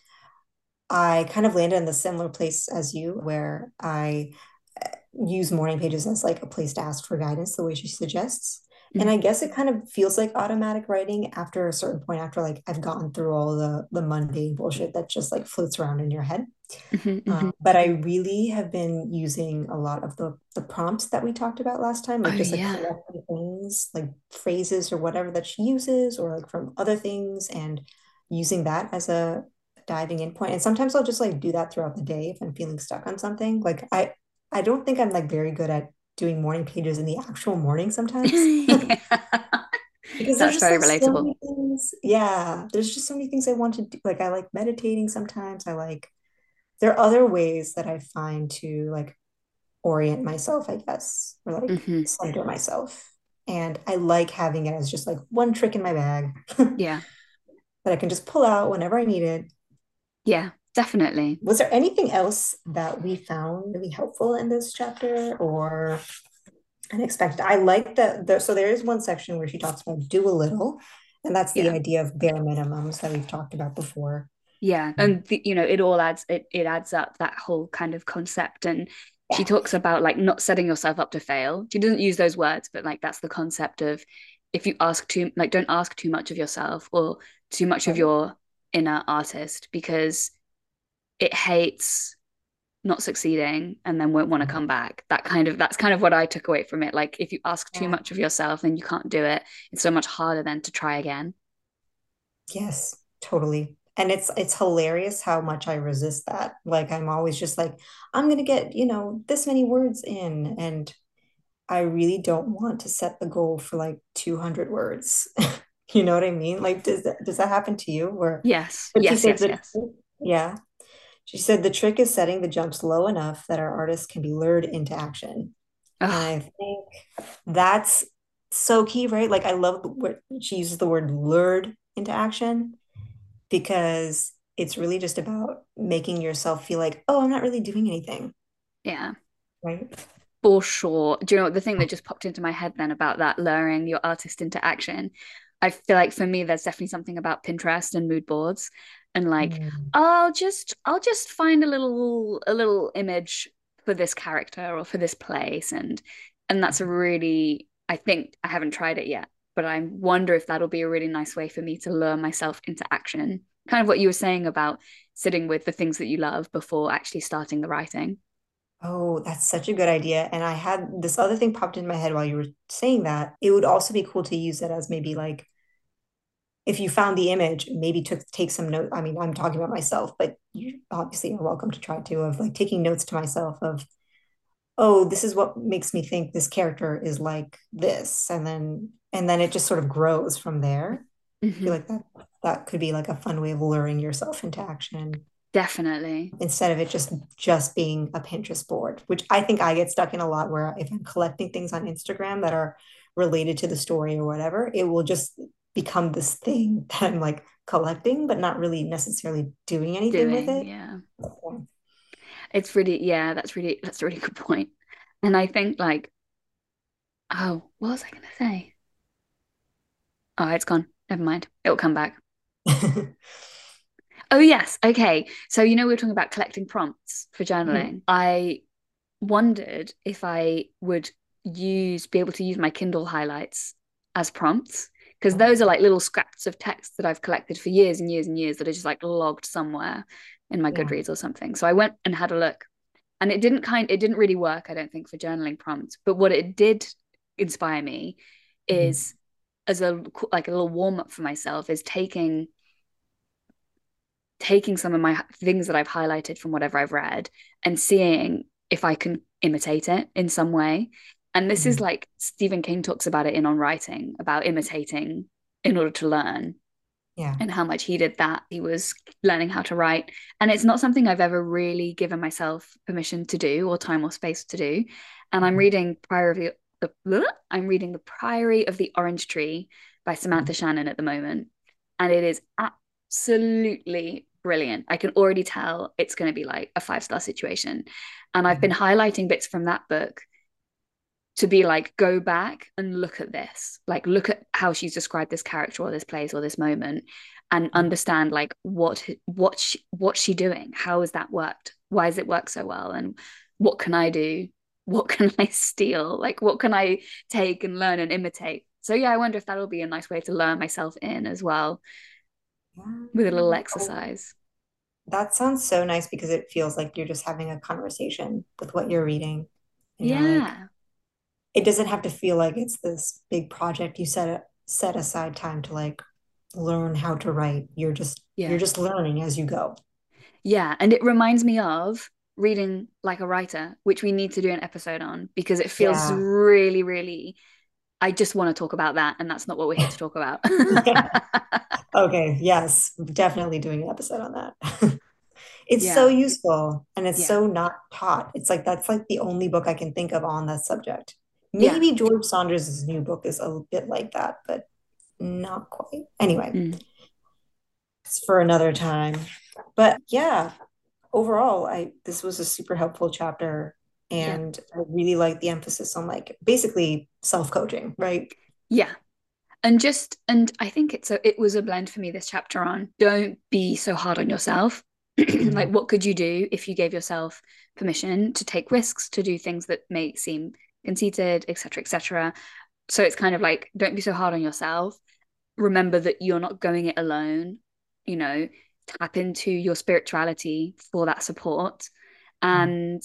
Speaker 1: I kind of landed in the similar place as you, where I uh, use morning pages as like a place to ask for guidance, the way she suggests. Mm-hmm. And I guess it kind of feels like automatic writing after a certain point, after like I've gotten through all the the mundane bullshit that just like floats around in your head. Mm-hmm, um, mm-hmm. but I really have been using a lot of the the prompts that we talked about last time, like oh, just like yeah. things, like phrases or whatever that she uses, or like from other things, and using that as a diving in point. And sometimes I'll just like do that throughout the day if I'm feeling stuck on something. Like I I don't think I'm like very good at doing morning pages in the actual morning sometimes.
Speaker 2: because that's very like relatable.
Speaker 1: So things, yeah, there's just so many things I want to do. Like I like meditating sometimes. I like there are other ways that I find to like orient myself, I guess, or like mm-hmm. center myself. And I like having it as just like one trick in my bag.
Speaker 2: yeah.
Speaker 1: that I can just pull out whenever I need it
Speaker 2: yeah, definitely.
Speaker 1: Was there anything else that we found really helpful in this chapter or unexpected? I like that. The, so there is one section where she talks about do a little, and that's the yeah. idea of bare minimums that we've talked about before.
Speaker 2: Yeah, mm-hmm. and the, you know it all adds it it adds up that whole kind of concept and she talks about like not setting yourself up to fail. She doesn't use those words, but like that's the concept of if you ask too like don't ask too much of yourself or too much of your inner artist because it hates not succeeding and then won't want to mm-hmm. come back that kind of that's kind of what i took away from it like if you ask too yeah. much of yourself and you can't do it it's so much harder then to try again
Speaker 1: yes totally and it's it's hilarious how much i resist that like i'm always just like i'm going to get you know this many words in and i really don't want to set the goal for like 200 words You know what I mean? Like, does that does that happen to you? Where
Speaker 2: yes, yes, yes, yes.
Speaker 1: Yeah. She said the trick is setting the jumps low enough that our artists can be lured into action. And I think that's so key, right? Like I love what she uses the word lured into action because it's really just about making yourself feel like, oh, I'm not really doing anything.
Speaker 2: Yeah.
Speaker 1: Right.
Speaker 2: For sure. Do you know the thing that just popped into my head then about that luring your artist into action? I feel like for me, there's definitely something about Pinterest and mood boards. And like
Speaker 1: Mm.
Speaker 2: I'll just I'll just find a little a little image for this character or for this place and and that's a really I think I haven't tried it yet but I wonder if that'll be a really nice way for me to lure myself into action kind of what you were saying about sitting with the things that you love before actually starting the writing
Speaker 1: Oh, that's such a good idea. And I had this other thing popped in my head while you were saying that. It would also be cool to use it as maybe like if you found the image, maybe took take some note. I mean, I'm talking about myself, but you obviously are welcome to try to of like taking notes to myself of, oh, this is what makes me think this character is like this. And then and then it just sort of grows from there. I feel
Speaker 2: mm-hmm.
Speaker 1: like that that could be like a fun way of luring yourself into action
Speaker 2: definitely
Speaker 1: instead of it just just being a Pinterest board, which I think I get stuck in a lot where if I'm collecting things on Instagram that are related to the story or whatever, it will just become this thing that I'm like collecting, but not really necessarily doing anything with it.
Speaker 2: yeah
Speaker 1: Yeah.
Speaker 2: it's really yeah that's really that's a really good point. and I think like oh what was I gonna say oh it's gone never mind it'll come back Oh, yes. Okay. So, you know, we were talking about collecting prompts for
Speaker 1: Mhm.
Speaker 2: journaling. I wondered if I would use, be able to use my Kindle highlights as prompts, because those are like little scraps of text that I've collected for years and years and years that are just like logged somewhere in my
Speaker 1: yeah.
Speaker 2: Goodreads or something. So I went and had a look, and it didn't kind, it didn't really work, I don't think, for journaling prompts. But what it did inspire me
Speaker 1: Mhm.
Speaker 2: is as a like a little warm up for myself is taking taking some of my things that I've highlighted from whatever I've read and seeing if I can imitate it in some way. And this is
Speaker 1: Mhm.
Speaker 2: like Stephen King talks about it in On Writing, about imitating in order to learn
Speaker 1: Yeah.
Speaker 2: and how much he did that. He was learning how to write. And it's not something I've ever really given myself permission to do or time or space to do. And I'm
Speaker 1: Mhm.
Speaker 2: reading Priory of the, the I'm reading The Priory of the Orange Tree by Samantha
Speaker 1: Mhm.
Speaker 2: Shannon at the moment. And it is absolutely brilliant. I can already tell it's going to be like a five star situation. And I've been
Speaker 1: Mhm.
Speaker 2: highlighting bits from that book to be like, go back and look at this, like, look at how she's described this character or this place or this moment and mm. understand like what what she, what's she doing? How has that worked? Why has it worked so well? And what can i do? What can i steal? Like what can i take and learn and imitate? So yeah i wonder if that'll be a nice way to learn myself in as well with a little exercise.
Speaker 1: That sounds so nice because it feels like you're just having a conversation with what you're reading. You're like,
Speaker 2: yeah
Speaker 1: it doesn't have to feel like it's this big project you set set aside time to like learn how to write. You're just you're just learning as you go.
Speaker 2: yeah and it reminds me of reading like a writer which we need to do an episode on because it feels
Speaker 1: Yeah.
Speaker 2: really really I just want to talk about that and that's not what we're here to talk about
Speaker 1: Yeah. Okay, yes, definitely doing an episode on that. It's so useful and it's
Speaker 2: yeah
Speaker 1: so not taught. It's like that's like the only book I can think of on that subject.
Speaker 2: Yeah
Speaker 1: Maybe George Saunders' new book is a bit like that, but not quite. Anyway,
Speaker 2: mm.
Speaker 1: it's for another time. But yeah, overall, I this was a super helpful chapter
Speaker 2: yeah
Speaker 1: and I really like the emphasis on like basically self-coaching, right?
Speaker 2: yeah and just and i think it's a it was a blend for me this chapter on don't be so hard on yourself like
Speaker 1: Mhm.
Speaker 2: what could you do if you gave yourself permission to take risks to do things that may seem conceited etc etc so it's kind of like don't be so hard on yourself remember that you're not going it alone you know tap into your spirituality for that support
Speaker 1: Mhm.
Speaker 2: and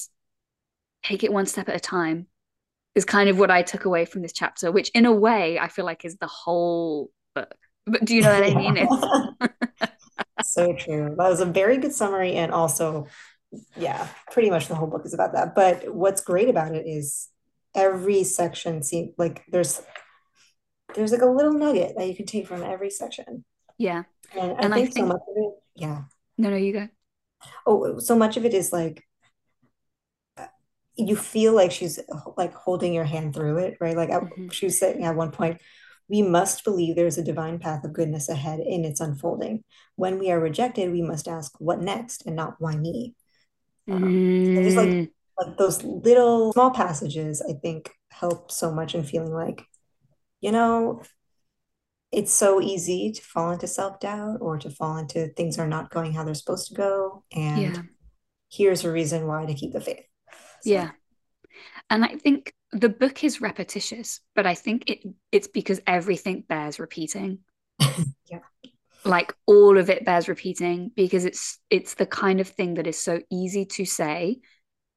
Speaker 2: take it one step at a time is kind of what I took away from this chapter, which in a way I feel like is the whole book. But do you know what I mean?
Speaker 1: So true. That was a very good summary and also yeah, pretty much the whole book is about that. But what's great about it is every section see like there's there's like a little nugget that you can take from every section.
Speaker 2: yeah.
Speaker 1: And I
Speaker 2: And I
Speaker 1: think so much of it, yeah.
Speaker 2: no, no, you go.
Speaker 1: Oh, so much of it is like you feel like she's like holding your hand through it, right? Like I,
Speaker 2: hmm
Speaker 1: she was saying at one point, we must believe there's a divine path of goodness ahead in its unfolding. When we are rejected, we must ask, what next, and not why me. Um, there's like like those little small passages, I think, help so much in feeling like, you know, it's so easy to fall into self-doubt or to fall into things are not going how they're supposed to go. And
Speaker 2: Yeah.
Speaker 1: here's a reason why to keep the faith. So,
Speaker 2: Yeah. And I think the book is repetitious, but I think it it's because everything bears repeating.
Speaker 1: yeah.
Speaker 2: Like all of it bears repeating because it's it's the kind of thing that is so easy to say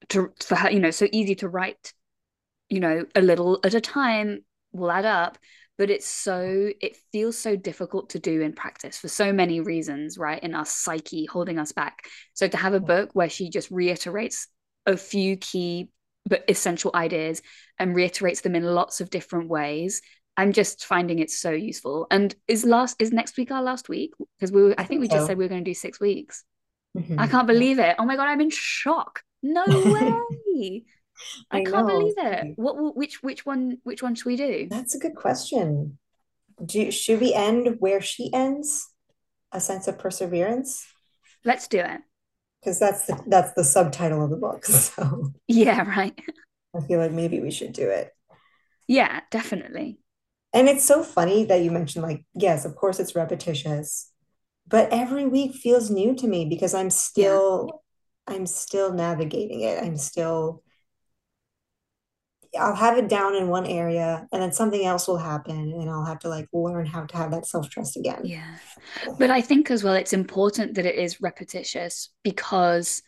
Speaker 2: to for her, you know, so easy to write, you know, a little at a time will add up, but it's so it feels so difficult to do in practice for so many reasons, right? In our psyche holding us back. So to have a book where she just reiterates a few key but essential ideas and reiterates them in lots of different ways. I'm just finding it so useful. And is last is next week our last week? Because we were, I
Speaker 1: I
Speaker 2: think we just said we were going to do six weeks. I
Speaker 1: Mhm.
Speaker 2: can't believe it. Oh my god, I'm in shock. No way. I
Speaker 1: I
Speaker 2: can't
Speaker 1: know.
Speaker 2: believe it. What which which one which one should we do?
Speaker 1: That's a good question. Do, should we end where she ends? A sense of perseverance?
Speaker 2: Let's do it.
Speaker 1: Because that's the that's the subtitle of the book. So
Speaker 2: Yeah, right.
Speaker 1: I feel like maybe we should do it.
Speaker 2: Yeah, definitely.
Speaker 1: And it's so funny that you mentioned like, yes, of course it's repetitious, but every week feels new to me because I'm
Speaker 2: Yeah.
Speaker 1: I'm still navigating it. I'm still I'll have it down in one area and then something else will happen and I'll have to like learn how to have that self-trust again.
Speaker 2: Yeah. But I think as well it's important that it is repetitious because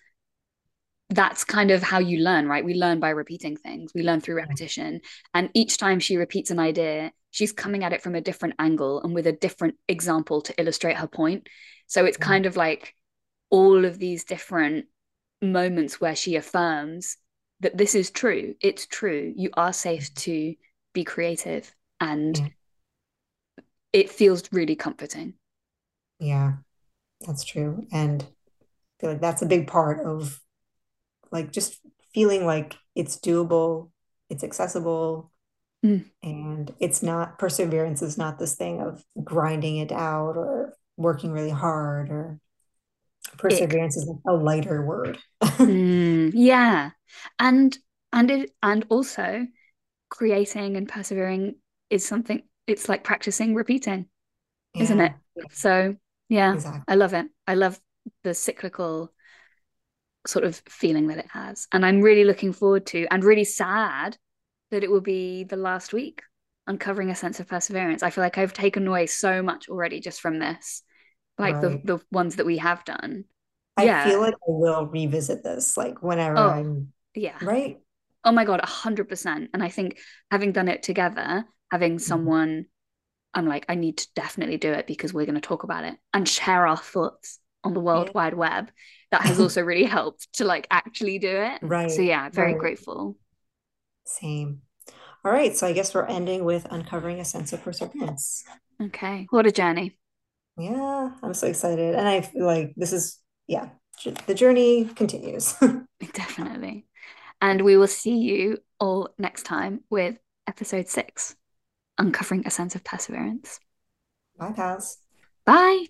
Speaker 2: that's kind of how you learn, right? We learn by repeating things. We learn through repetition. And each time she repeats an idea, she's coming at it from a different angle and with a different example to illustrate her point. So it's kind of like all of these different moments where she affirms that this is true. It's true. You are safe to be creative. And
Speaker 1: Yeah.
Speaker 2: it feels really comforting.
Speaker 1: Yeah, that's true. And I feel like that's a big part of like just feeling like it's doable, it's accessible,
Speaker 2: Mm.
Speaker 1: and it's not perseverance is not this thing of grinding it out or working really hard or Perseverance is a lighter word.
Speaker 2: Mm, yeah. And and it and also creating and persevering is something it's like practicing repeating, isn't it?
Speaker 1: Yeah, yeah,
Speaker 2: So yeah,
Speaker 1: exactly.
Speaker 2: I love it. I love the cyclical sort of feeling that it has. And I'm really looking forward to and really sad that it will be the last week uncovering a sense of perseverance. I feel like I've taken away so much already just from this, like the
Speaker 1: Right.
Speaker 2: the ones that we have done.
Speaker 1: I feel like I will revisit this like whenever
Speaker 2: Oh,
Speaker 1: I'm
Speaker 2: yeah.
Speaker 1: right.
Speaker 2: Oh my God, a hundred percent. And I think having done it together, having
Speaker 1: Mhm.
Speaker 2: someone, I'm like, I need to definitely do it because we're going to talk about it and share our thoughts on the World
Speaker 1: Yeah.
Speaker 2: Wide Web. That has also really helped to like actually do it.
Speaker 1: Right.
Speaker 2: So yeah, very
Speaker 1: right.
Speaker 2: grateful.
Speaker 1: Same. All right, so I guess we're ending with uncovering a sense of perseverance.
Speaker 2: Okay. What a journey.
Speaker 1: Yeah, I'm so excited. And I feel like this is, yeah, the journey continues.
Speaker 2: Definitely. And we will see you all next time with episode six, Uncovering a Sense of Perseverance.
Speaker 1: Bye, pals.
Speaker 2: Bye.